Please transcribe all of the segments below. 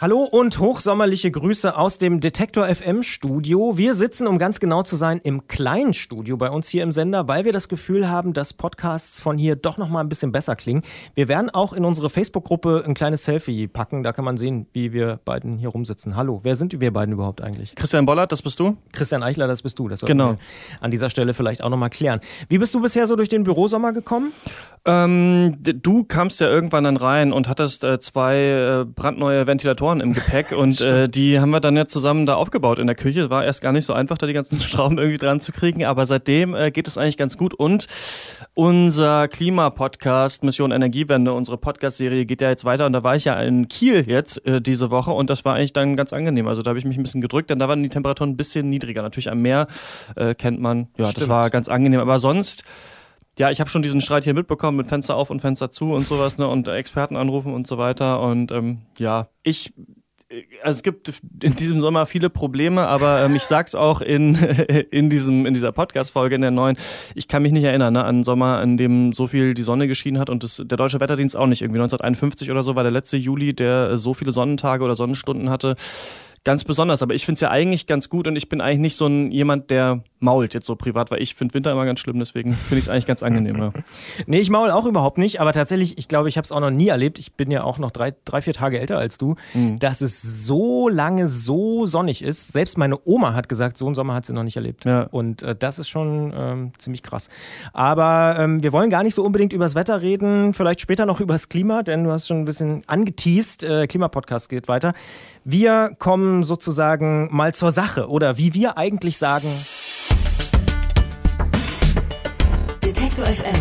Hallo und hochsommerliche Grüße aus dem Detektor FM Studio. Wir sitzen, um ganz genau zu sein, im kleinen Studio bei uns hier im Sender, weil wir das Gefühl haben, dass Podcasts von hier doch noch mal ein bisschen besser klingen. Wir werden auch in unsere Facebook-Gruppe ein kleines Selfie packen. Da kann man sehen, wie wir beiden hier rumsitzen. Hallo, wer sind wir beiden überhaupt eigentlich? Christian Bollert, das bist du? Christian Eichler, das bist du. Das genau. an dieser Stelle vielleicht auch noch mal klären. Wie bist du bisher so durch den Bürosommer gekommen? Ähm, du kamst ja irgendwann dann rein und hattest äh, zwei äh, brandneue Ventilatoren Sensoren im Gepäck und äh, die haben wir dann ja zusammen da aufgebaut in der Küche. War erst gar nicht so einfach, da die ganzen Schrauben irgendwie dran zu kriegen, aber seitdem äh, geht es eigentlich ganz gut und unser Klimapodcast Mission Energiewende, unsere Podcast-Serie geht ja jetzt weiter und da war ich ja in Kiel jetzt äh, diese Woche und das war eigentlich dann ganz angenehm. Also da habe ich mich ein bisschen gedrückt, denn da waren die Temperaturen ein bisschen niedriger. Natürlich am Meer äh, kennt man, ja, Stimmt. das war ganz angenehm, aber sonst ja, ich habe schon diesen Streit hier mitbekommen mit Fenster auf und Fenster zu und sowas, ne, und Experten anrufen und so weiter. Und ähm, ja, ich also es gibt in diesem Sommer viele Probleme, aber ähm, ich sag's auch in, in, diesem, in dieser Podcast-Folge, in der neuen. Ich kann mich nicht erinnern ne, an einen Sommer, in dem so viel die Sonne geschienen hat und das, der Deutsche Wetterdienst auch nicht. Irgendwie 1951 oder so war der letzte Juli, der so viele Sonnentage oder Sonnenstunden hatte ganz besonders. Aber ich finde es ja eigentlich ganz gut und ich bin eigentlich nicht so ein jemand, der mault jetzt so privat, weil ich finde Winter immer ganz schlimm, deswegen finde ich es eigentlich ganz angenehm. Ja. nee, ich maul auch überhaupt nicht, aber tatsächlich, ich glaube, ich habe es auch noch nie erlebt. Ich bin ja auch noch drei, drei vier Tage älter als du, mhm. dass es so lange so sonnig ist. Selbst meine Oma hat gesagt, so einen Sommer hat sie noch nicht erlebt. Ja. Und äh, das ist schon ähm, ziemlich krass. Aber ähm, wir wollen gar nicht so unbedingt über das Wetter reden, vielleicht später noch über das Klima, denn du hast schon ein bisschen angeteased. Äh, Klimapodcast geht weiter. Wir kommen sozusagen mal zur Sache oder wie wir eigentlich sagen. Detektor FM.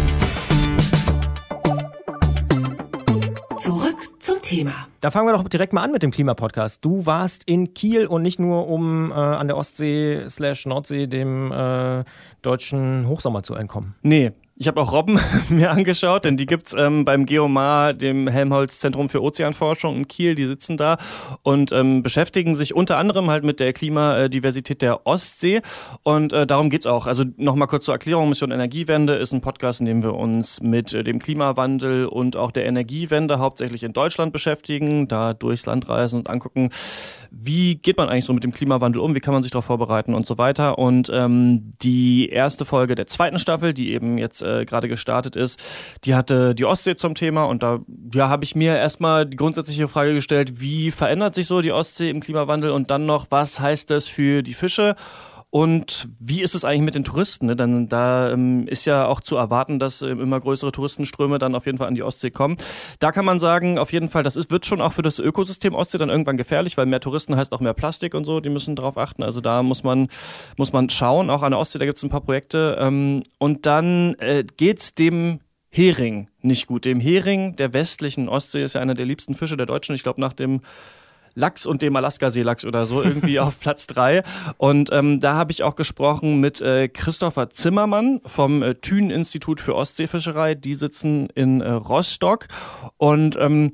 Zurück zum Thema. Da fangen wir doch direkt mal an mit dem Klimapodcast. Du warst in Kiel und nicht nur, um äh, an der Ostsee slash Nordsee dem äh, deutschen Hochsommer zu entkommen. Nee, ich habe auch Robben mir angeschaut, denn die gibt's ähm, beim Geomar, dem Helmholtz Zentrum für Ozeanforschung in Kiel. Die sitzen da und ähm, beschäftigen sich unter anderem halt mit der Klimadiversität der Ostsee. Und äh, darum geht's auch. Also nochmal kurz zur Erklärung. Mission Energiewende ist ein Podcast, in dem wir uns mit äh, dem Klimawandel und auch der Energiewende hauptsächlich in Deutschland beschäftigen, da durchs Land reisen und angucken, wie geht man eigentlich so mit dem Klimawandel um, wie kann man sich darauf vorbereiten und so weiter. Und ähm, die erste Folge der zweiten Staffel, die eben jetzt äh, gerade gestartet ist, die hatte die Ostsee zum Thema und da ja, habe ich mir erstmal die grundsätzliche Frage gestellt, wie verändert sich so die Ostsee im Klimawandel und dann noch, was heißt das für die Fische? Und wie ist es eigentlich mit den Touristen? Ne? Dann da ähm, ist ja auch zu erwarten, dass ähm, immer größere Touristenströme dann auf jeden Fall an die Ostsee kommen. Da kann man sagen, auf jeden Fall, das ist, wird schon auch für das Ökosystem Ostsee dann irgendwann gefährlich, weil mehr Touristen heißt auch mehr Plastik und so. Die müssen darauf achten. Also da muss man muss man schauen. Auch an der Ostsee, da gibt es ein paar Projekte. Ähm, und dann äh, geht's dem Hering nicht gut. Dem Hering der westlichen Ostsee ist ja einer der liebsten Fische der Deutschen. Ich glaube nach dem Lachs und dem Alaska-Seelachs oder so irgendwie auf Platz drei. Und ähm, da habe ich auch gesprochen mit äh, Christopher Zimmermann vom äh, Thünen-Institut für Ostseefischerei. Die sitzen in äh, Rostock und ähm,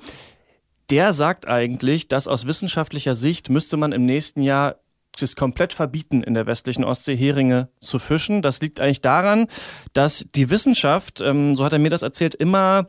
der sagt eigentlich, dass aus wissenschaftlicher Sicht müsste man im nächsten Jahr es komplett verbieten, in der westlichen Ostsee Heringe zu fischen. Das liegt eigentlich daran, dass die Wissenschaft, ähm, so hat er mir das erzählt, immer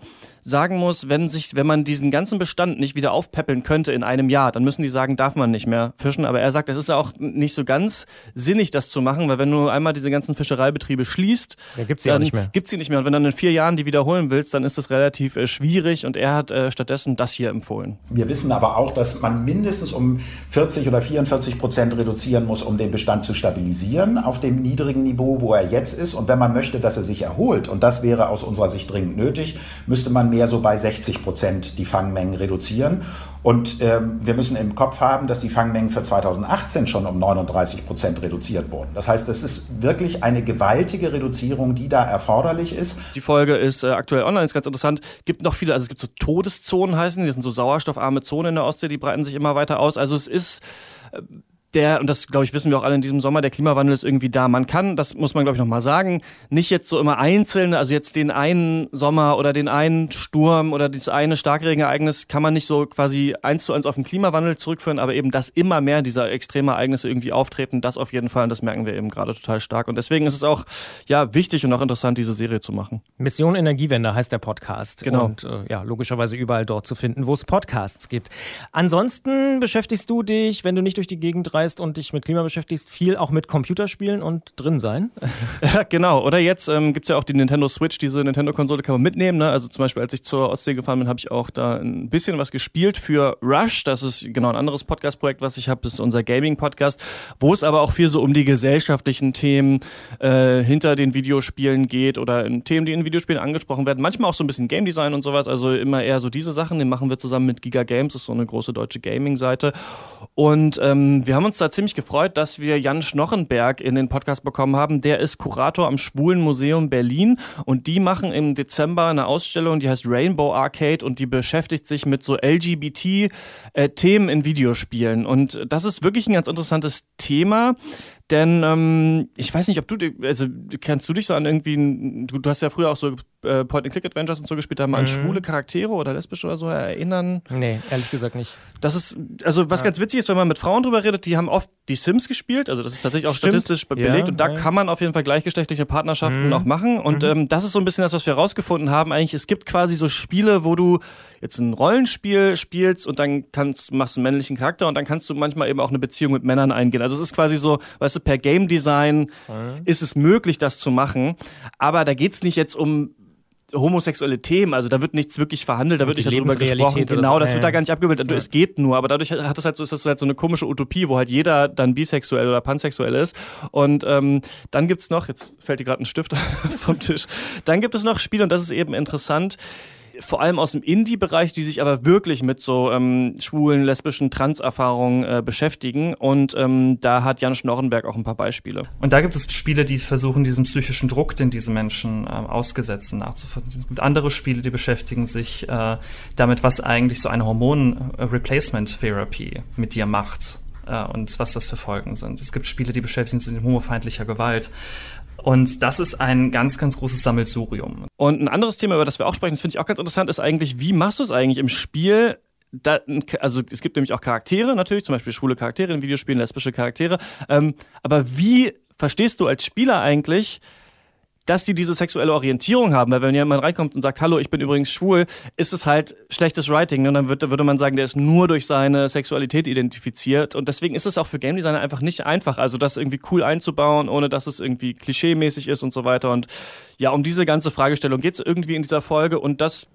sagen muss, wenn sich, wenn man diesen ganzen Bestand nicht wieder aufpäppeln könnte in einem Jahr, dann müssen die sagen, darf man nicht mehr fischen. Aber er sagt, es ist ja auch nicht so ganz sinnig, das zu machen, weil wenn du einmal diese ganzen Fischereibetriebe schließt, ja, gibt's sie dann nicht mehr. Gibt's sie nicht mehr. Und wenn dann in vier Jahren die wiederholen willst, dann ist das relativ äh, schwierig. Und er hat äh, stattdessen das hier empfohlen. Wir wissen aber auch, dass man mindestens um 40 oder 44 Prozent reduzieren muss, um den Bestand zu stabilisieren auf dem niedrigen Niveau, wo er jetzt ist. Und wenn man möchte, dass er sich erholt, und das wäre aus unserer Sicht dringend nötig, müsste man mehr so bei 60 Prozent die Fangmengen reduzieren. Und ähm, wir müssen im Kopf haben, dass die Fangmengen für 2018 schon um 39 Prozent reduziert wurden. Das heißt, es ist wirklich eine gewaltige Reduzierung, die da erforderlich ist. Die Folge ist äh, aktuell online, ist ganz interessant. Gibt noch viele, also es gibt so Todeszonen heißen, die sind so sauerstoffarme Zonen in der Ostsee, die breiten sich immer weiter aus. Also es ist äh, der, und das glaube ich wissen wir auch alle in diesem Sommer, der Klimawandel ist irgendwie da. Man kann, das muss man glaube ich nochmal sagen, nicht jetzt so immer einzeln, also jetzt den einen Sommer oder den einen Sturm oder das eine Starkregenereignis kann man nicht so quasi eins zu eins auf den Klimawandel zurückführen, aber eben, dass immer mehr dieser extreme Ereignisse irgendwie auftreten, das auf jeden Fall und das merken wir eben gerade total stark. Und deswegen ist es auch ja wichtig und auch interessant, diese Serie zu machen. Mission Energiewende heißt der Podcast. Genau. Und äh, ja, logischerweise überall dort zu finden, wo es Podcasts gibt. Ansonsten beschäftigst du dich, wenn du nicht durch die Gegend reist und dich mit Klima beschäftigst, viel auch mit Computerspielen und drin sein. Ja, genau. Oder jetzt ähm, gibt es ja auch die Nintendo Switch, diese Nintendo-Konsole kann man mitnehmen. Ne? Also zum Beispiel, als ich zur Ostsee gefahren bin, habe ich auch da ein bisschen was gespielt für Rush. Das ist genau ein anderes Podcast-Projekt, was ich habe. Das ist unser Gaming-Podcast, wo es aber auch viel so um die gesellschaftlichen Themen äh, hinter den Videospielen geht oder in Themen, die in Videospielen angesprochen werden. Manchmal auch so ein bisschen Game Design und sowas. Also immer eher so diese Sachen. Den machen wir zusammen mit Giga Games. Das ist so eine große deutsche Gaming-Seite. Und ähm, wir haben uns da ziemlich gefreut, dass wir Jan Schnochenberg in den Podcast bekommen haben. Der ist Kurator am Schwulen Museum Berlin und die machen im Dezember eine Ausstellung, die heißt Rainbow Arcade und die beschäftigt sich mit so LGBT-Themen in Videospielen. Und das ist wirklich ein ganz interessantes Thema. Denn ähm, ich weiß nicht, ob du, also kennst du dich so an irgendwie, du, du hast ja früher auch so äh, Point-and-Click-Adventures und so gespielt, da mal an Mhm. schwule Charaktere oder lesbische oder so erinnern. Nee, ehrlich gesagt nicht. Das ist, also was ganz witzig ist, wenn man mit Frauen drüber redet, die haben oft die Sims gespielt, also das ist tatsächlich auch Stimmt. statistisch be- Ja, belegt und da ja. kann man auf jeden Fall gleichgeschlechtliche Partnerschaften Mhm. auch machen und ähm, das ist so ein bisschen das, was wir herausgefunden haben eigentlich. Es gibt quasi so Spiele, wo du jetzt ein Rollenspiel spielst und dann kannst, machst du einen männlichen Charakter und dann kannst du manchmal eben auch eine Beziehung mit Männern eingehen. Also es ist quasi so, weißt du, per Game Design ist es möglich, das zu machen, aber da geht's nicht jetzt um homosexuelle Themen, also da wird nichts wirklich verhandelt, da wird nicht darüber gesprochen. Genau, so. das Ja, wird ja. da gar nicht abgebildet. Also Es geht nur, aber dadurch hat es halt so, ist das halt so eine komische Utopie, wo halt jeder dann bisexuell oder pansexuell ist. Und ähm, dann gibt's noch, jetzt fällt dir gerade ein Stift vom Tisch, dann gibt es noch Spiele, und das ist eben interessant, vor allem aus dem Indie-Bereich, die sich aber wirklich mit so ähm, schwulen, lesbischen Trans-Erfahrungen äh, beschäftigen. Und ähm, da hat Jan Schnorrenberg auch ein paar Beispiele. Und da gibt es Spiele, die versuchen, diesem psychischen Druck, den diese Menschen ähm, ausgesetzt sind, nachzuvollziehen. Es gibt andere Spiele, die beschäftigen sich äh, damit, was eigentlich so eine Hormon-Replacement-Therapy mit dir macht äh, und was das für Folgen sind. Es gibt Spiele, die beschäftigen sich mit homofeindlicher Gewalt. Und das ist ein ganz, ganz großes Sammelsurium. Und ein anderes Thema, über das wir auch sprechen, das finde ich auch ganz interessant, ist eigentlich, wie machst du es eigentlich im Spiel? Da, also es gibt nämlich auch Charaktere natürlich, zum Beispiel schwule Charaktere in Videospielen, lesbische Charaktere. Ähm, aber wie verstehst du als Spieler eigentlich, dass die diese sexuelle Orientierung haben? Weil wenn jemand reinkommt und sagt, hallo, ich bin übrigens schwul, ist es halt schlechtes Writing. Ne? Und dann würde, würde man sagen, der ist nur durch seine Sexualität identifiziert. Und deswegen ist es auch für Game Designer einfach nicht einfach, also das irgendwie cool einzubauen, ohne dass es irgendwie klischeemäßig ist und so weiter. Und ja, um diese ganze Fragestellung geht es irgendwie in dieser Folge und das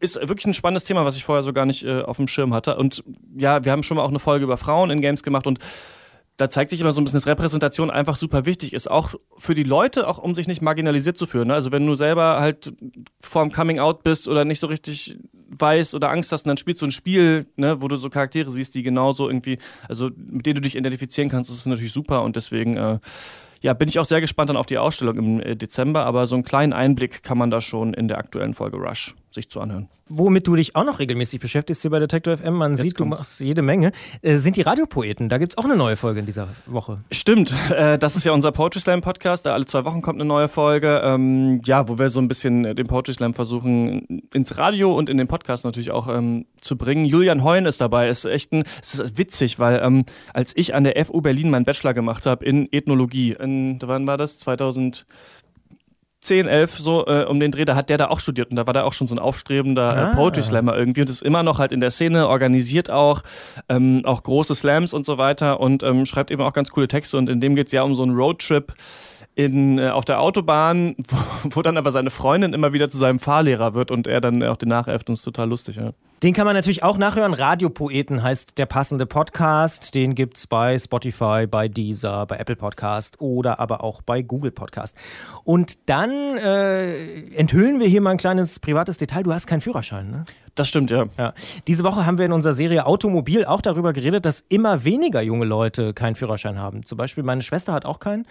ist wirklich ein spannendes Thema, was ich vorher so gar nicht äh, auf dem Schirm hatte. Und ja, wir haben schon mal auch eine Folge über Frauen in Games gemacht und da zeigt sich immer so ein bisschen, dass Repräsentation einfach super wichtig ist, auch für die Leute, auch um sich nicht marginalisiert zu fühlen. Ne? Also wenn du selber halt vorm Coming Out bist oder nicht so richtig weißt oder Angst hast, und dann spielst du ein Spiel, ne, wo du so Charaktere siehst, die genauso irgendwie, also mit denen du dich identifizieren kannst, das ist natürlich super und deswegen äh, ja, bin ich auch sehr gespannt dann auf die Ausstellung im äh, Dezember, aber so einen kleinen Einblick kann man da schon in der aktuellen Folge Rush sich zu anhören. Womit du dich auch noch regelmäßig beschäftigst hier bei Detektor FM, man sieht, du kommt's. machst jede Menge, äh, sind die Radiopoeten. Da gibt es auch eine neue Folge in dieser Woche. Stimmt, äh, das ist ja unser Poetry Slam Podcast. Da alle zwei Wochen kommt eine neue Folge. Ähm, ja, wo wir so ein bisschen den Poetry Slam versuchen ins Radio und in den Podcast natürlich auch ähm, zu bringen. Julian Heun ist dabei. Ist echt ein, es ist witzig, weil ähm, als ich an der FU Berlin meinen Bachelor gemacht habe in Ethnologie, in, wann war das? 2000 10, 11, so äh, um den Dreh, da hat der da auch studiert und da war der auch schon so ein aufstrebender Ah. äh, Poetry Slammer irgendwie und ist immer noch halt in der Szene, organisiert auch, ähm, auch große Slams und so weiter und ähm, schreibt eben auch ganz coole Texte und in dem geht's ja um so einen Roadtrip in, äh, auf der Autobahn, wo, wo dann aber seine Freundin immer wieder zu seinem Fahrlehrer wird und er dann auch den nachäfft und ist total lustig, ja. Den kann man natürlich auch nachhören. Radiopoeten heißt der passende Podcast. Den gibt es bei Spotify, bei Deezer, bei Apple Podcast oder aber auch bei Google Podcast. Und dann äh, enthüllen wir hier mal ein kleines privates Detail. Du hast keinen Führerschein, ne? Das stimmt, ja. Ja. Diese Woche haben wir in unserer Serie Automobil auch darüber geredet, dass immer weniger junge Leute keinen Führerschein haben. Zum Beispiel meine Schwester hat auch keinen.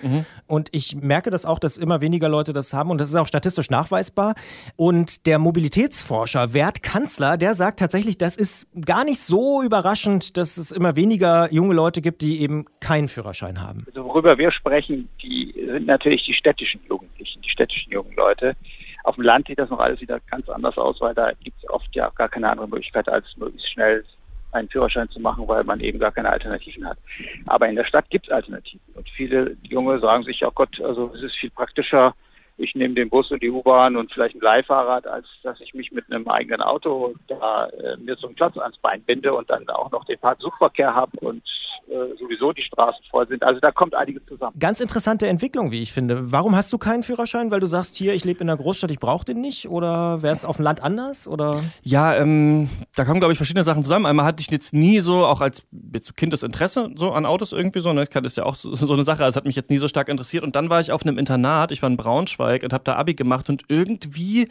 Und ich merke das auch, dass immer weniger Leute das haben. Und das ist auch statistisch nachweisbar. Und der Mobilitätsforscher Wert Kanzler, der sagt tatsächlich, das ist gar nicht so überraschend, dass es immer weniger junge Leute gibt, die eben keinen Führerschein haben. Also worüber wir sprechen, die sind natürlich die städtischen Jugendlichen, die städtischen jungen Leute. Auf dem Land sieht das noch alles wieder ganz anders aus, weil da gibt es oft ja gar keine andere Möglichkeit, als möglichst schnell einen Führerschein zu machen, weil man eben gar keine Alternativen hat. Aber in der Stadt gibt es Alternativen. Und viele Junge sagen sich, oh Gott, also es ist viel praktischer, ich nehme den Bus und die U-Bahn und vielleicht ein Leihfahrrad, als dass ich mich mit einem eigenen Auto da äh, mir so einen Platz ans Bein binde und dann auch noch den Parksuchverkehr habe und äh, sowieso die Straßen voll sind. Also da kommt einiges zusammen. Ganz interessante Entwicklung, wie ich finde. Warum hast du keinen Führerschein? Weil du sagst, hier, ich lebe in der Großstadt, ich brauche den nicht? Oder wäre es auf dem Land anders? Oder? Ja, ähm, da kommen, glaube ich, verschiedene Sachen zusammen. Einmal hatte ich jetzt nie so, auch als Kind, das Interesse so an Autos irgendwie so. Ne? Das ist ja auch so, so eine Sache, also hat mich jetzt nie so stark interessiert. Und dann war ich auf einem Internat, ich war in Braunschweig und habe da Abi gemacht und irgendwie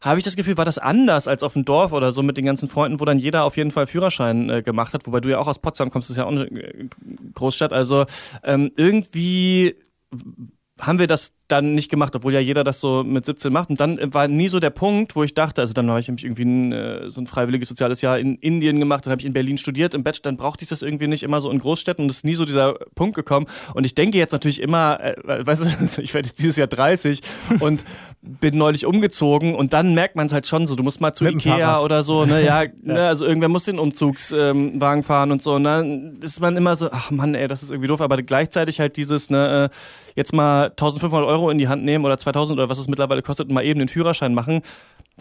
habe ich das Gefühl, war das anders als auf dem Dorf oder so mit den ganzen Freunden, wo dann jeder auf jeden Fall Führerschein äh, gemacht hat. Wobei du ja auch aus Potsdam kommst, das ist ja auch eine Großstadt. Also ähm, irgendwie haben wir das dann nicht gemacht, obwohl ja jeder das so mit 17 macht. Und dann war nie so der Punkt, wo ich dachte, also dann habe ich irgendwie ein, äh, so ein freiwilliges soziales Jahr in Indien gemacht, dann habe ich in Berlin studiert, im Bachelor, dann brauchte ich das irgendwie nicht immer so in Großstädten und es ist nie so dieser Punkt gekommen. Und ich denke jetzt natürlich immer, äh, weißt du, ich werde jetzt dieses Jahr 30 und bin neulich umgezogen und dann merkt man es halt schon so, du musst mal zu mit Ikea oder so, ne, ja, ja. Ne, also irgendwer muss den Umzugswagen ähm, fahren und so. Und dann ist man immer so, ach Mann, ey, das ist irgendwie doof, aber gleichzeitig halt dieses, ne, äh, jetzt mal 1500 Euro in die Hand nehmen oder 2000 oder was es mittlerweile kostet und mal eben den Führerschein machen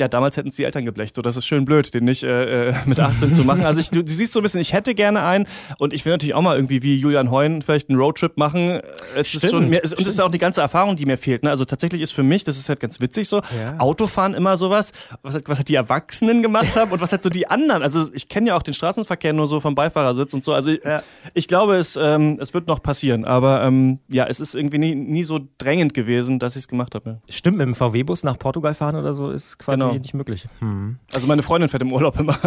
ja, damals hätten es die Eltern geblecht. So, das ist schön blöd, den nicht äh, äh mit 18 zu machen. Also ich, du, du, siehst so ein bisschen, ich hätte gerne einen und ich will natürlich auch mal irgendwie wie Julian Heun vielleicht einen Roadtrip machen. Es stimmt, ist schon mehr, es, und es ist auch die ganze Erfahrung, die mir fehlt. Ne? Also tatsächlich ist für mich, das ist halt ganz witzig so, ja. Autofahren immer sowas, was, was halt die Erwachsenen gemacht haben und was halt so die anderen. Also ich kenne ja auch den Straßenverkehr nur so vom Beifahrersitz und so. Also ja. ich, ich glaube, es, ähm, es wird noch passieren. Aber ähm, ja, es ist irgendwie nie, nie so drängend gewesen, dass ich es gemacht habe. Stimmt, mit dem VW-Bus nach Portugal fahren oder so ist quasi genau. Nicht möglich. Hm. Also meine Freundin fährt im Urlaub immer.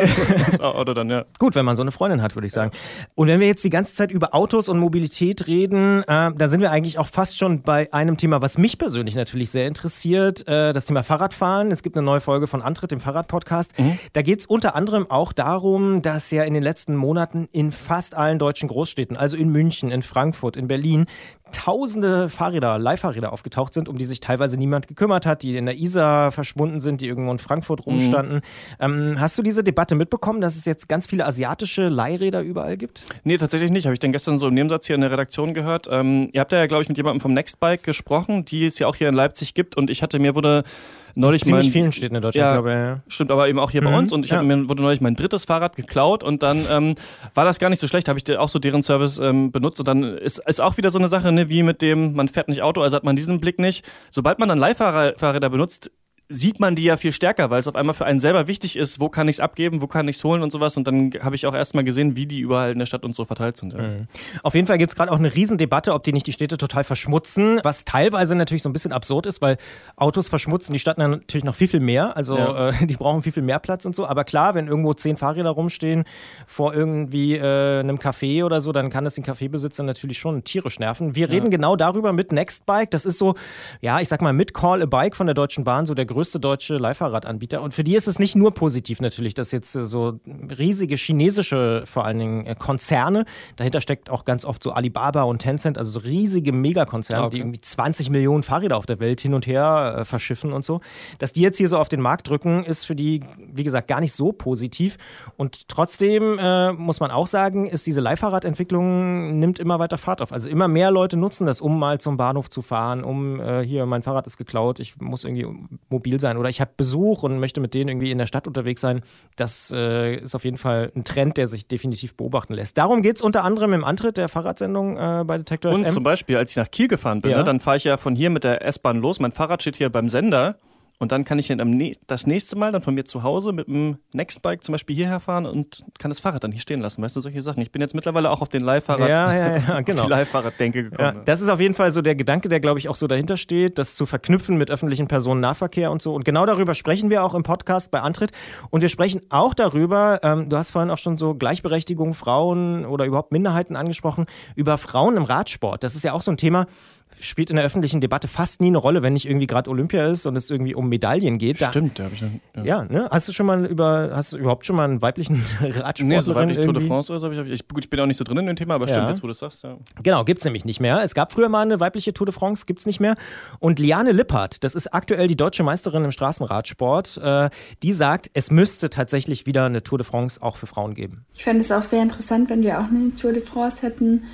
Oder dann, ja. Gut, wenn man so eine Freundin hat, würde ich sagen. Ja. Und wenn wir jetzt die ganze Zeit über Autos und Mobilität reden, äh, da sind wir eigentlich auch fast schon bei einem Thema, was mich persönlich natürlich sehr interessiert, äh, das Thema Fahrradfahren. Es gibt eine neue Folge von Antritt, dem Fahrradpodcast. Mhm. Da geht es unter anderem auch darum, dass ja in den letzten Monaten in fast allen deutschen Großstädten, also in München, in Frankfurt, in Berlin, tausende Fahrräder, Leihfahrräder aufgetaucht sind, um die sich teilweise niemand gekümmert hat, die in der Isar verschwunden sind, die irgendwo in Frankfurt rumstanden. Mhm. Ähm, hast du diese Debatte mitbekommen, dass es jetzt ganz viele asiatische Leihräder überall gibt? Nee, tatsächlich nicht. Habe ich denn gestern so im Nebensatz hier in der Redaktion gehört. Ähm, ihr habt ja, glaube ich, mit jemandem vom Nextbike gesprochen, die es ja auch hier in Leipzig gibt und ich hatte mir wurde neulich Ziemlich mein, vielen Städten in Deutschland, ja, glaube ich. Ja. Stimmt, aber eben auch hier mhm. bei uns. Und ich ja. mir wurde neulich mein drittes Fahrrad geklaut und dann ähm, war das gar nicht so schlecht. Habe ich auch so deren Service ähm, benutzt und dann ist, ist auch wieder so eine Sache, ne, wie mit dem, man fährt nicht Auto, also hat man diesen Blick nicht. Sobald man dann Leihfahrräder benutzt, sieht man die ja viel stärker, weil es auf einmal für einen selber wichtig ist, wo kann ich es abgeben, wo kann ich es holen und sowas. Und dann habe ich auch erstmal gesehen, wie die überall in der Stadt und so verteilt sind. Ja. Mhm. Auf jeden Fall gibt es gerade auch eine Riesendebatte, ob die nicht die Städte total verschmutzen, was teilweise natürlich so ein bisschen absurd ist, weil Autos verschmutzen die Stadt natürlich noch viel, viel mehr. Also ja. äh, die brauchen viel, viel mehr Platz und so. Aber klar, wenn irgendwo zehn Fahrräder rumstehen vor irgendwie äh, einem Café oder so, dann kann das den Kaffeebesitzer natürlich schon tierisch nerven. Wir ja. reden genau darüber mit Nextbike. Das ist so, ja, ich sag mal, mit Call a Bike von der Deutschen Bahn, so der größte deutsche Leihfahrradanbieter. Und für die ist es nicht nur positiv natürlich, dass jetzt äh, so riesige chinesische, vor allen Dingen äh, Konzerne, dahinter steckt auch ganz oft so Alibaba und Tencent, also so riesige Megakonzerne, okay. die irgendwie 20 Millionen Fahrräder auf der Welt hin und her äh, verschiffen und so. Dass die jetzt hier so auf den Markt drücken, ist für die, wie gesagt, gar nicht so positiv. Und trotzdem äh, muss man auch sagen, ist diese Leihfahrradentwicklung nimmt immer weiter Fahrt auf. Also immer mehr Leute nutzen das, um mal zum Bahnhof zu fahren, um äh, hier, mein Fahrrad ist geklaut, ich muss irgendwie mobil sein oder ich habe Besuch und möchte mit denen irgendwie in der Stadt unterwegs sein. Das äh, ist auf jeden Fall ein Trend, der sich definitiv beobachten lässt. Darum geht es unter anderem im Antritt der Fahrradsendung äh, bei Detektor und FM. Und zum Beispiel, als ich nach Kiel gefahren bin, ja. ne, dann fahre ich ja von hier mit der S-Bahn los. Mein Fahrrad steht hier beim Sender. Und dann kann ich dann das nächste Mal dann von mir zu Hause mit dem Nextbike zum Beispiel hierher fahren und kann das Fahrrad dann hier stehen lassen. Weißt du, solche Sachen. Ich bin jetzt mittlerweile auch auf den Leihfahrrad, ja, ja, ja, genau. die Leihfahrraddenke gekommen. Ja, das ist auf jeden Fall so der Gedanke, der glaube ich auch so dahinter steht, das zu verknüpfen mit öffentlichen Personennahverkehr und so. Und genau darüber sprechen wir auch im Podcast bei Antritt. Und wir sprechen auch darüber, ähm, du hast vorhin auch schon so Gleichberechtigung Frauen oder überhaupt Minderheiten angesprochen, über Frauen im Radsport. Das ist ja auch so ein Thema, spielt in der öffentlichen Debatte fast nie eine Rolle, wenn nicht irgendwie gerade Olympia ist und es irgendwie um Medaillen geht. Da, Stimmt, da habe ich dann, ja. ja, ne? Hast du schon mal über, hast du überhaupt schon mal einen weiblichen Radsportler? Nee, so weiblich Tour de France oder so habe ich, ich, gut, ich bin auch nicht so drin in dem Thema, aber stimmt, jetzt wo du das sagst, ja. Genau, gibt es nämlich nicht mehr. Es gab früher mal eine weibliche Tour de France, gibt es nicht mehr. Und Liane Lippert, das ist aktuell die deutsche Meisterin im Straßenradsport, äh, die sagt, es müsste tatsächlich wieder eine Tour de France auch für Frauen geben. Ich fände es auch sehr interessant, wenn wir auch eine Tour de France hätten.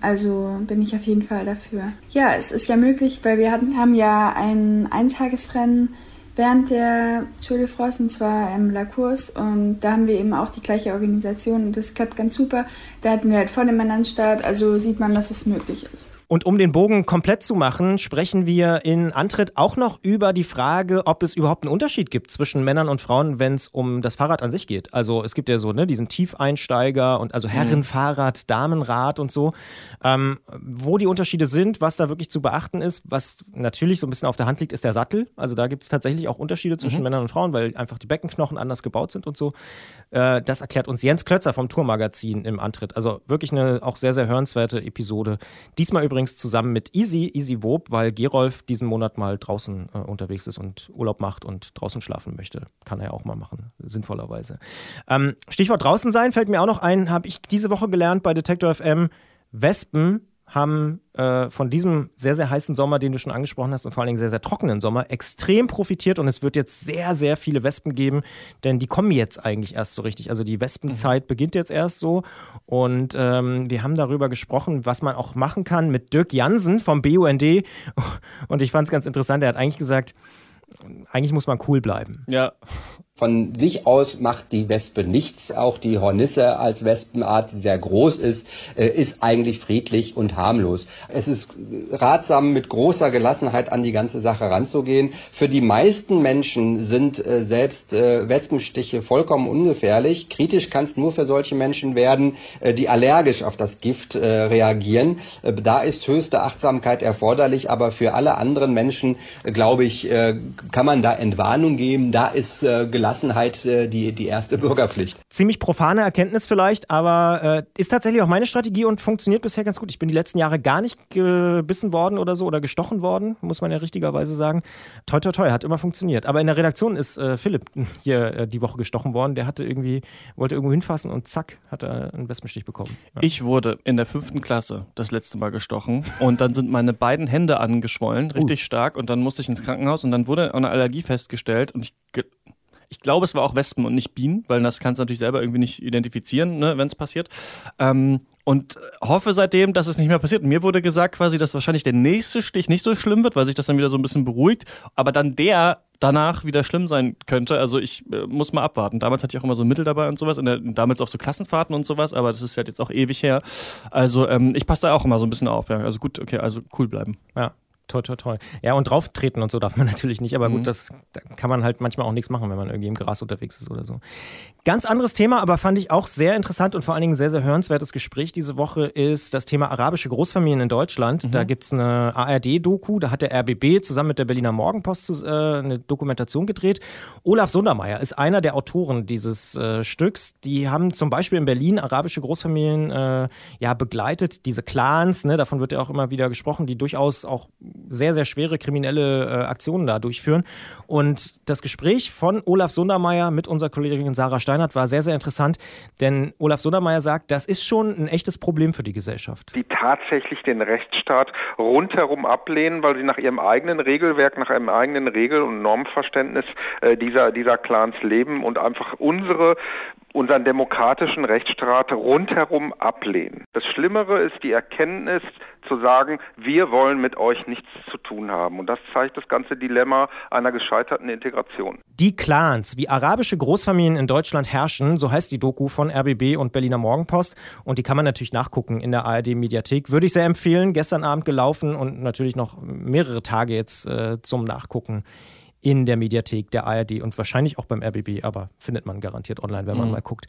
Also bin ich auf jeden Fall dafür. Ja, es ist ja möglich, weil wir hatten, haben ja ein Eintagesrennen während der Tour de France und zwar im La Course und da haben wir eben auch die gleiche Organisation und das klappt ganz super. Da hatten wir halt voll den Männern Start, also sieht man, dass es möglich ist. Und um den Bogen komplett zu machen, sprechen wir in Antritt auch noch über die Frage, ob es überhaupt einen Unterschied gibt zwischen Männern und Frauen, wenn es um das Fahrrad an sich geht. Also es gibt ja so ne, diesen Tiefeinsteiger und also Herrenfahrrad, Damenrad und so. Ähm, wo die Unterschiede sind, was da wirklich zu beachten ist, was natürlich so ein bisschen auf der Hand liegt, ist der Sattel. Also da gibt es tatsächlich auch Unterschiede zwischen mhm. Männern und Frauen, weil einfach die Beckenknochen anders gebaut sind und so. Äh, das erklärt uns Jens Klötzer vom Tourmagazin im Antritt. Also wirklich eine auch sehr, sehr hörenswerte Episode. Diesmal übrigens übrigens zusammen mit Easy, Easy Wob, weil Gerolf diesen Monat mal draußen äh, unterwegs ist und Urlaub macht und draußen schlafen möchte. Kann er auch mal machen, sinnvollerweise. Ähm, Stichwort draußen sein fällt mir auch noch ein, habe ich diese Woche gelernt bei Detector FM. Wespen haben äh, von diesem sehr, sehr heißen Sommer, den du schon angesprochen hast, und vor allen Dingen sehr, sehr trockenen Sommer, extrem profitiert. Und es wird jetzt sehr, sehr viele Wespen geben, denn die kommen jetzt eigentlich erst so richtig. Also die Wespenzeit mhm. beginnt jetzt erst so. Und ähm, wir haben darüber gesprochen, was man auch machen kann mit Dirk Jansen vom BUND. Und ich fand es ganz interessant. Er hat eigentlich gesagt, eigentlich muss man cool bleiben. Ja. Von sich aus macht die Wespe nichts. Auch die Hornisse als Wespenart, die sehr groß ist, äh, ist eigentlich friedlich und harmlos. Es ist ratsam, mit großer Gelassenheit an die ganze Sache ranzugehen. Für die meisten Menschen sind äh, selbst äh, Wespenstiche vollkommen ungefährlich. Kritisch kann es nur für solche Menschen werden, die allergisch auf das Gift reagieren. Da ist höchste Achtsamkeit erforderlich, aber für alle anderen Menschen, glaube ich, kann man da Entwarnung geben. Da ist Gelassenheit äh, die, die erste Bürgerpflicht. Ziemlich profane Erkenntnis vielleicht, aber äh, ist tatsächlich auch meine Strategie und funktioniert bisher ganz gut. Ich bin die letzten Jahre gar nicht gebissen worden oder so oder gestochen worden, muss man ja richtigerweise sagen. Toi, toi, toi, hat immer funktioniert. Aber in der Redaktion ist äh, Philipp hier äh, die Woche gestochen worden. Der hatte irgendwie, wollte irgendwo hinfassen und zack, hat er einen Wespenstich bekommen. Ja. Ich wurde in der fünften Klasse das letzte Mal gestochen und dann sind meine beiden Hände angeschwollen, richtig uh. stark und dann musste ich ins Krankenhaus und dann wurde eine Allergie festgestellt und ich ich glaube, es war auch Wespen und nicht Bienen, weil das kannst du natürlich selber irgendwie nicht identifizieren, ne, wenn es passiert. Ähm, und hoffe seitdem, dass es nicht mehr passiert. Mir wurde gesagt quasi, dass wahrscheinlich der nächste Stich nicht so schlimm wird, weil sich das dann wieder so ein bisschen beruhigt, aber dann der danach wieder schlimm sein könnte. Also ich äh, muss mal abwarten. Damals hatte ich auch immer so Mittel dabei und sowas, der, damals auf so Klassenfahrten und sowas, aber das ist halt jetzt auch ewig her. Also ähm, ich passe da auch immer so ein bisschen auf. Ja. Also gut, okay, also cool bleiben. Ja, Toll, toll, toll. Ja, und drauf treten und so darf man natürlich nicht, aber mhm. gut, das da kann man halt manchmal auch nichts machen, wenn man irgendwie im Gras unterwegs ist oder so. Ganz anderes Thema, aber fand ich auch sehr interessant und vor allen Dingen sehr, sehr hörenswertes Gespräch diese Woche ist das Thema arabische Großfamilien in Deutschland. Mhm. Da gibt es eine ARD-Doku, da hat der RBB zusammen mit der Berliner Morgenpost äh, eine Dokumentation gedreht. Olaf Sundermeier ist einer der Autoren dieses äh, Stücks. Die haben zum Beispiel in Berlin arabische Großfamilien äh, ja, begleitet, diese Clans, ne, davon wird ja auch immer wieder gesprochen, die durchaus auch sehr, sehr schwere kriminelle äh, Aktionen da durchführen. Und das Gespräch von Olaf Sundermeier mit unserer Kollegin Sarah Steinert war sehr, sehr interessant, denn Olaf Sundermeier sagt, das ist schon ein echtes Problem für die Gesellschaft. Die tatsächlich den Rechtsstaat rundherum ablehnen, weil sie nach ihrem eigenen Regelwerk, nach einem eigenen Regel- und Normverständnis äh, dieser, dieser Clans leben und einfach unsere unseren demokratischen Rechtsstaat rundherum ablehnen. Das Schlimmere ist die Erkenntnis zu sagen, wir wollen mit euch nichts zu tun haben. Und das zeigt das ganze Dilemma einer gescheiterten Integration. Die Clans, wie arabische Großfamilien in Deutschland herrschen, so heißt die Doku von RBB und Berliner Morgenpost. Und die kann man natürlich nachgucken in der ARD-Mediathek. Würde ich sehr empfehlen. Gestern Abend gelaufen und natürlich noch mehrere Tage jetzt äh, zum Nachgucken in der Mediathek der ARD und wahrscheinlich auch beim RBB, aber findet man garantiert online, wenn man mhm. mal guckt.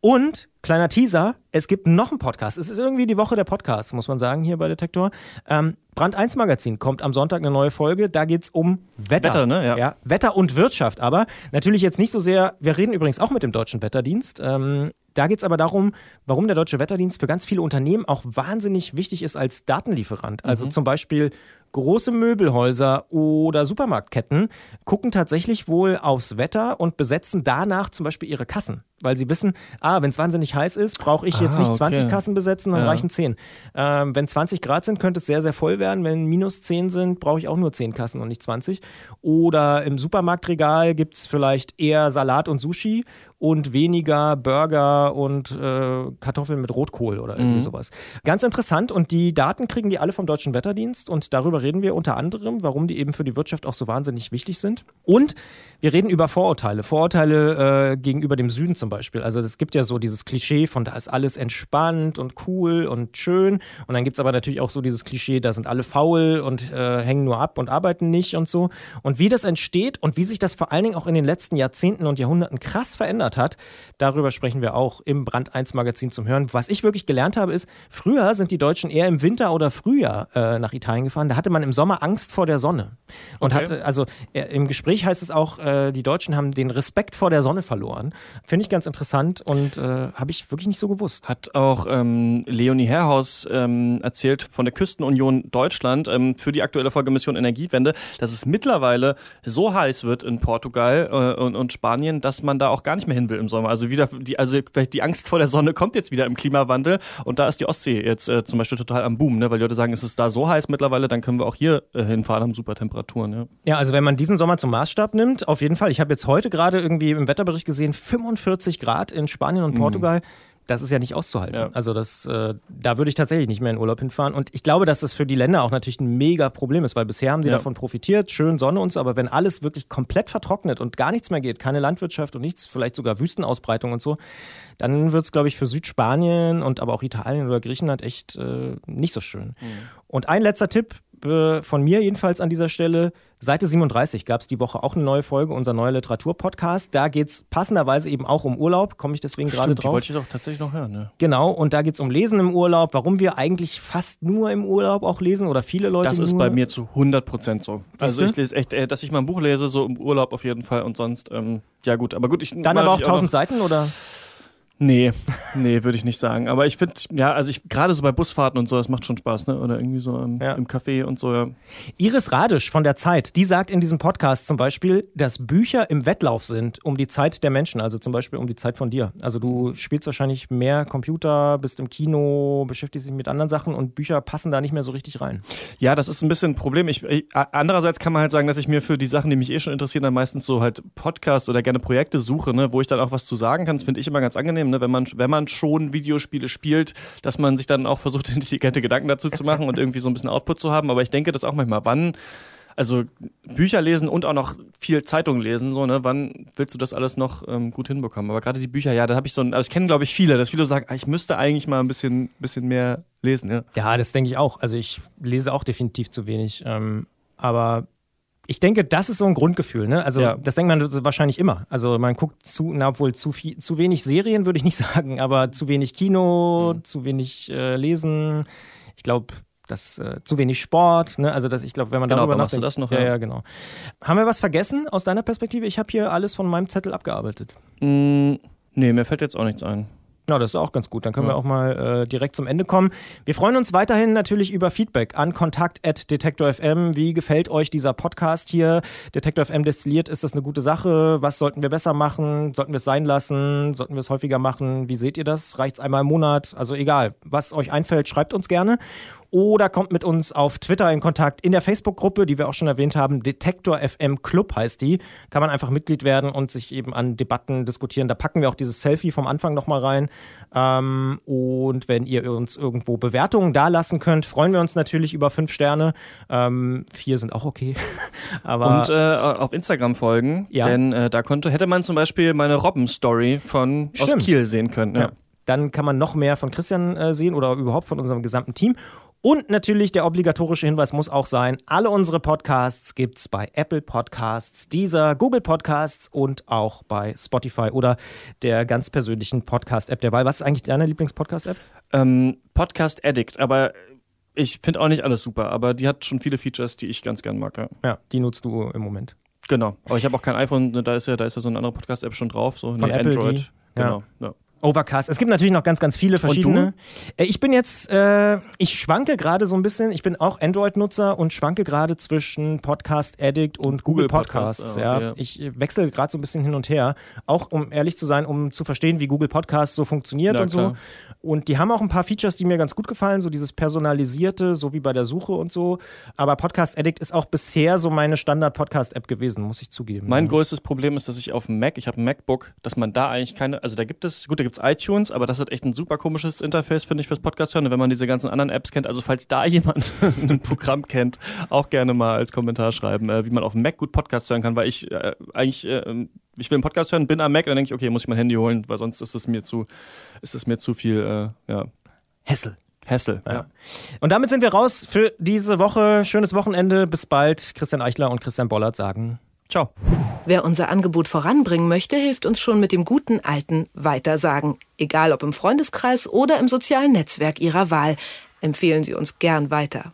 Und kleiner Teaser, es gibt noch einen Podcast. Es ist irgendwie die Woche der Podcasts, muss man sagen, hier bei Detektor. Ähm, Brand 1 Magazin kommt am Sonntag eine neue Folge. Da geht es um Wetter. Wetter, ne? Ja. ja. Wetter und Wirtschaft, aber natürlich jetzt nicht so sehr. Wir reden übrigens auch mit dem Deutschen Wetterdienst. Ähm, da geht es aber darum, warum der Deutsche Wetterdienst für ganz viele Unternehmen auch wahnsinnig wichtig ist als Datenlieferant. Also mhm. zum Beispiel große Möbelhäuser oder Supermarktketten gucken tatsächlich wohl aufs Wetter und besetzen danach zum Beispiel ihre Kassen. Weil sie wissen, ah, wenn es wahnsinnig heiß ist, brauche ich ah, jetzt nicht 20 okay. Kassen besetzen, dann ja. reichen 10. Ähm, wenn 20 Grad sind, könnte es sehr, sehr voll werden. Wenn minus 10 sind, brauche ich auch nur 10 Kassen und nicht 20. Oder im Supermarktregal gibt es vielleicht eher Salat und Sushi und weniger Burger und äh, Kartoffeln mit Rotkohl oder irgendwie mhm. sowas. Ganz interessant und die Daten kriegen die alle vom Deutschen Wetterdienst und darüber reden wir unter anderem, warum die eben für die Wirtschaft auch so wahnsinnig wichtig sind. Und wir reden über Vorurteile. Vorurteile äh, gegenüber dem Süden zum Beispiel. Also es gibt ja so dieses Klischee von da ist alles entspannt und cool und schön. Und dann gibt es aber natürlich auch so dieses Klischee, da sind alle faul und äh, hängen nur ab und arbeiten nicht und so. Und wie das entsteht und wie sich das vor allen Dingen auch in den letzten Jahrzehnten und Jahrhunderten krass verändert hat, darüber sprechen wir auch im Brand 1 Magazin zum Hören. Was ich wirklich gelernt habe, ist, früher sind die Deutschen eher im Winter oder Frühjahr äh, nach Italien gefahren. Da hatte man im Sommer Angst vor der Sonne. Und okay. hatte, also äh, im Gespräch heißt es auch, äh, die Deutschen haben den Respekt vor der Sonne verloren. Finde ich ganz interessant und äh, habe ich wirklich nicht so gewusst. Hat auch ähm, Leonie Herrhaus ähm, erzählt von der Küstenunion Deutschland ähm, für die aktuelle Folge Mission Energiewende, dass es mittlerweile so heiß wird in Portugal äh, und, und, Spanien, dass man da auch gar nicht mehr hin will im Sommer. Also wieder die, also vielleicht die Angst vor der Sonne kommt jetzt wieder im Klimawandel und da ist die Ostsee jetzt äh, zum Beispiel total am Boom, ne? weil die Leute sagen, es ist da so heiß mittlerweile, dann können wir auch hier äh, hinfahren, haben super Temperaturen. Ja. ja, also wenn man diesen Sommer zum Maßstab nimmt, auf jeden Fall. Ich habe jetzt heute gerade irgendwie im Wetterbericht gesehen, 45 Grad in Spanien und mhm. Das ist ja nicht auszuhalten. Ja. Also das, äh, da würde ich tatsächlich nicht mehr in Urlaub hinfahren. Und ich glaube, dass das für die Länder auch natürlich ein mega Problem ist, weil bisher haben sie ja. davon profitiert, schön Sonne und so, aber wenn alles wirklich komplett vertrocknet und gar nichts mehr geht, keine Landwirtschaft und nichts, vielleicht sogar Wüstenausbreitung und so, dann wird es, glaube ich, für Südspanien und aber auch Italien oder Griechenland echt äh, nicht so schön. Mhm. Und ein letzter Tipp, äh, von mir jedenfalls an dieser Stelle. Seite 37 gab es die Woche auch eine neue Folge, unser neuer Literaturpodcast. Da geht es passenderweise eben auch um Urlaub, komme ich deswegen gerade drauf. Die wollte ich doch tatsächlich noch hören. Ne? Genau, und da geht es um Lesen im Urlaub, warum wir eigentlich fast nur im Urlaub auch lesen oder viele Leute. Das ist nur. bei mir zu 100 Prozent so. also ich lese echt, äh, dass ich mal ein Buch lese, so im Urlaub auf jeden Fall und sonst, ähm, ja gut, aber gut. Ich, Dann aber auch 1000 Seiten oder? Nee, nee, würde ich nicht sagen. Aber ich finde, ja, also ich gerade so bei Busfahrten und so, das macht schon Spaß, ne? Oder irgendwie so im, ja. im Café und so, ja. Iris Radisch von der Zeit, die sagt in diesem Podcast zum Beispiel, dass Bücher im Wettlauf sind um die Zeit der Menschen, also zum Beispiel um die Zeit von dir. Also du spielst wahrscheinlich mehr Computer, bist im Kino, beschäftigst dich mit anderen Sachen und Bücher passen da nicht mehr so richtig rein. Ja, das ist ein bisschen ein Problem. Ich, ich, andererseits kann man halt sagen, dass ich mir für die Sachen, die mich eh schon interessieren, dann meistens so halt Podcasts oder gerne Projekte suche, ne? wo ich dann auch was zu sagen kann. Das finde ich immer ganz angenehm ne? wenn, man, wenn man schon Videospiele spielt, dass man sich dann auch versucht, intelligente Gedanken dazu zu machen und irgendwie so ein bisschen Output zu haben. Aber ich denke das auch manchmal, wann also Bücher lesen und auch noch viel Zeitung lesen, so, ne? Wann willst du das alles noch ähm, gut hinbekommen? Aber gerade die Bücher, ja, da habe ich so ein, also ich kenne, glaube ich, viele, dass viele sagen, ah, ich müsste eigentlich mal ein bisschen, bisschen mehr lesen, ja. Ja, das denke ich auch. Also ich lese auch definitiv zu wenig. Ähm, aber ich denke, das ist so ein Grundgefühl. Ne? Also ja. das denkt man wahrscheinlich immer. Also man guckt zu, na, obwohl zu viel, zu wenig Serien würde ich nicht sagen, aber zu wenig Kino, mhm. zu wenig äh, Lesen. Ich glaube, das äh, zu wenig Sport. Ne? Also das, ich glaube, wenn man genau, darüber nachdenkt, du das noch. Ja, ja, ja, genau. Haben wir was vergessen aus deiner Perspektive? Ich habe hier alles von meinem Zettel abgearbeitet. Mm, nee, mir fällt jetzt auch nichts ein. Ja, das ist auch ganz gut. Dann können ja. wir auch mal äh, direkt zum Ende kommen. Wir freuen uns weiterhin natürlich über Feedback an kontakt.detektor.fm. Wie gefällt euch dieser Podcast hier? Detektor FM destilliert, ist das eine gute Sache? Was sollten wir besser machen? Sollten wir es sein lassen? Sollten wir es häufiger machen? Wie seht ihr das? Reicht es einmal im Monat? Also egal, was euch einfällt, schreibt uns gerne oder kommt mit uns auf Twitter in Kontakt in der Facebook-Gruppe, die wir auch schon erwähnt haben. Detektor FM Club heißt die. Kann man einfach Mitglied werden und sich eben an Debatten diskutieren. Da packen wir auch dieses Selfie vom Anfang nochmal rein. Ähm, und wenn ihr uns irgendwo Bewertungen dalassen könnt, freuen wir uns natürlich über fünf Sterne. Ähm, vier sind auch okay. Aber und äh, auf Instagram folgen, ja. denn äh, da konnte, hätte man zum Beispiel meine Robben-Story von aus Kiel sehen können. Ja. ja. Dann kann man noch mehr von Christian äh, sehen oder überhaupt von unserem gesamten Team. Und natürlich der obligatorische Hinweis muss auch sein, alle unsere Podcasts gibt es bei Apple Podcasts, dieser Google Podcasts und auch bei Spotify oder der ganz persönlichen Podcast-App der Wahl. Was ist eigentlich deine Lieblings-Podcast-App? Ähm, Podcast Addict, aber ich finde auch nicht alles super, aber die hat schon viele Features, die ich ganz gern mag. Ja, ja die nutzt du im Moment. Genau, aber ich habe auch kein iPhone, da ist ja, da ist ja so eine andere Podcast-App schon drauf, so Von nee, Apple Android. Die? Genau. Ja. ja. Overcast. Es gibt natürlich noch ganz, ganz viele verschiedene. Äh, Ich bin jetzt, äh, ich schwanke gerade so ein bisschen. Ich bin auch Android-Nutzer und schwanke gerade zwischen Podcast Addict und Google, Google Podcasts, Podcasts. ah, okay, ja. Ich wechsle gerade so ein bisschen hin und her. Auch um ehrlich zu sein, um zu verstehen, wie Google Podcasts so funktioniert Ja, und so. klar. Und die haben auch ein paar Features, die mir ganz gut gefallen, so dieses personalisierte, so wie bei der Suche und so. Aber Podcast Addict ist auch bisher so meine Standard-Podcast-App gewesen, muss ich zugeben. Mein ja. größtes Problem ist, dass ich auf dem Mac, ich habe ein MacBook, dass man da eigentlich keine, also da gibt es, gut, da gibt es iTunes, aber das hat echt ein super komisches Interface, finde ich, fürs Podcast hören, wenn man diese ganzen anderen Apps kennt. Also falls da jemand ein Programm kennt, auch gerne mal als Kommentar schreiben, äh, wie man auf dem Mac gut Podcast hören kann, weil ich äh, eigentlich, äh, ich will einen Podcast hören, bin am Mac und dann denke ich, okay, muss ich mein Handy holen, weil sonst ist es mir zu, ist es mir zu viel, äh, ja, Hessel. Hassel. Ja. Und damit sind wir raus für diese Woche. Schönes Wochenende. Bis bald. Christian Eichler und Christian Bollert sagen Ciao. Wer unser Angebot voranbringen möchte, hilft uns schon mit dem guten alten Weitersagen. Egal ob im Freundeskreis oder im sozialen Netzwerk Ihrer Wahl. Empfehlen Sie uns gern weiter.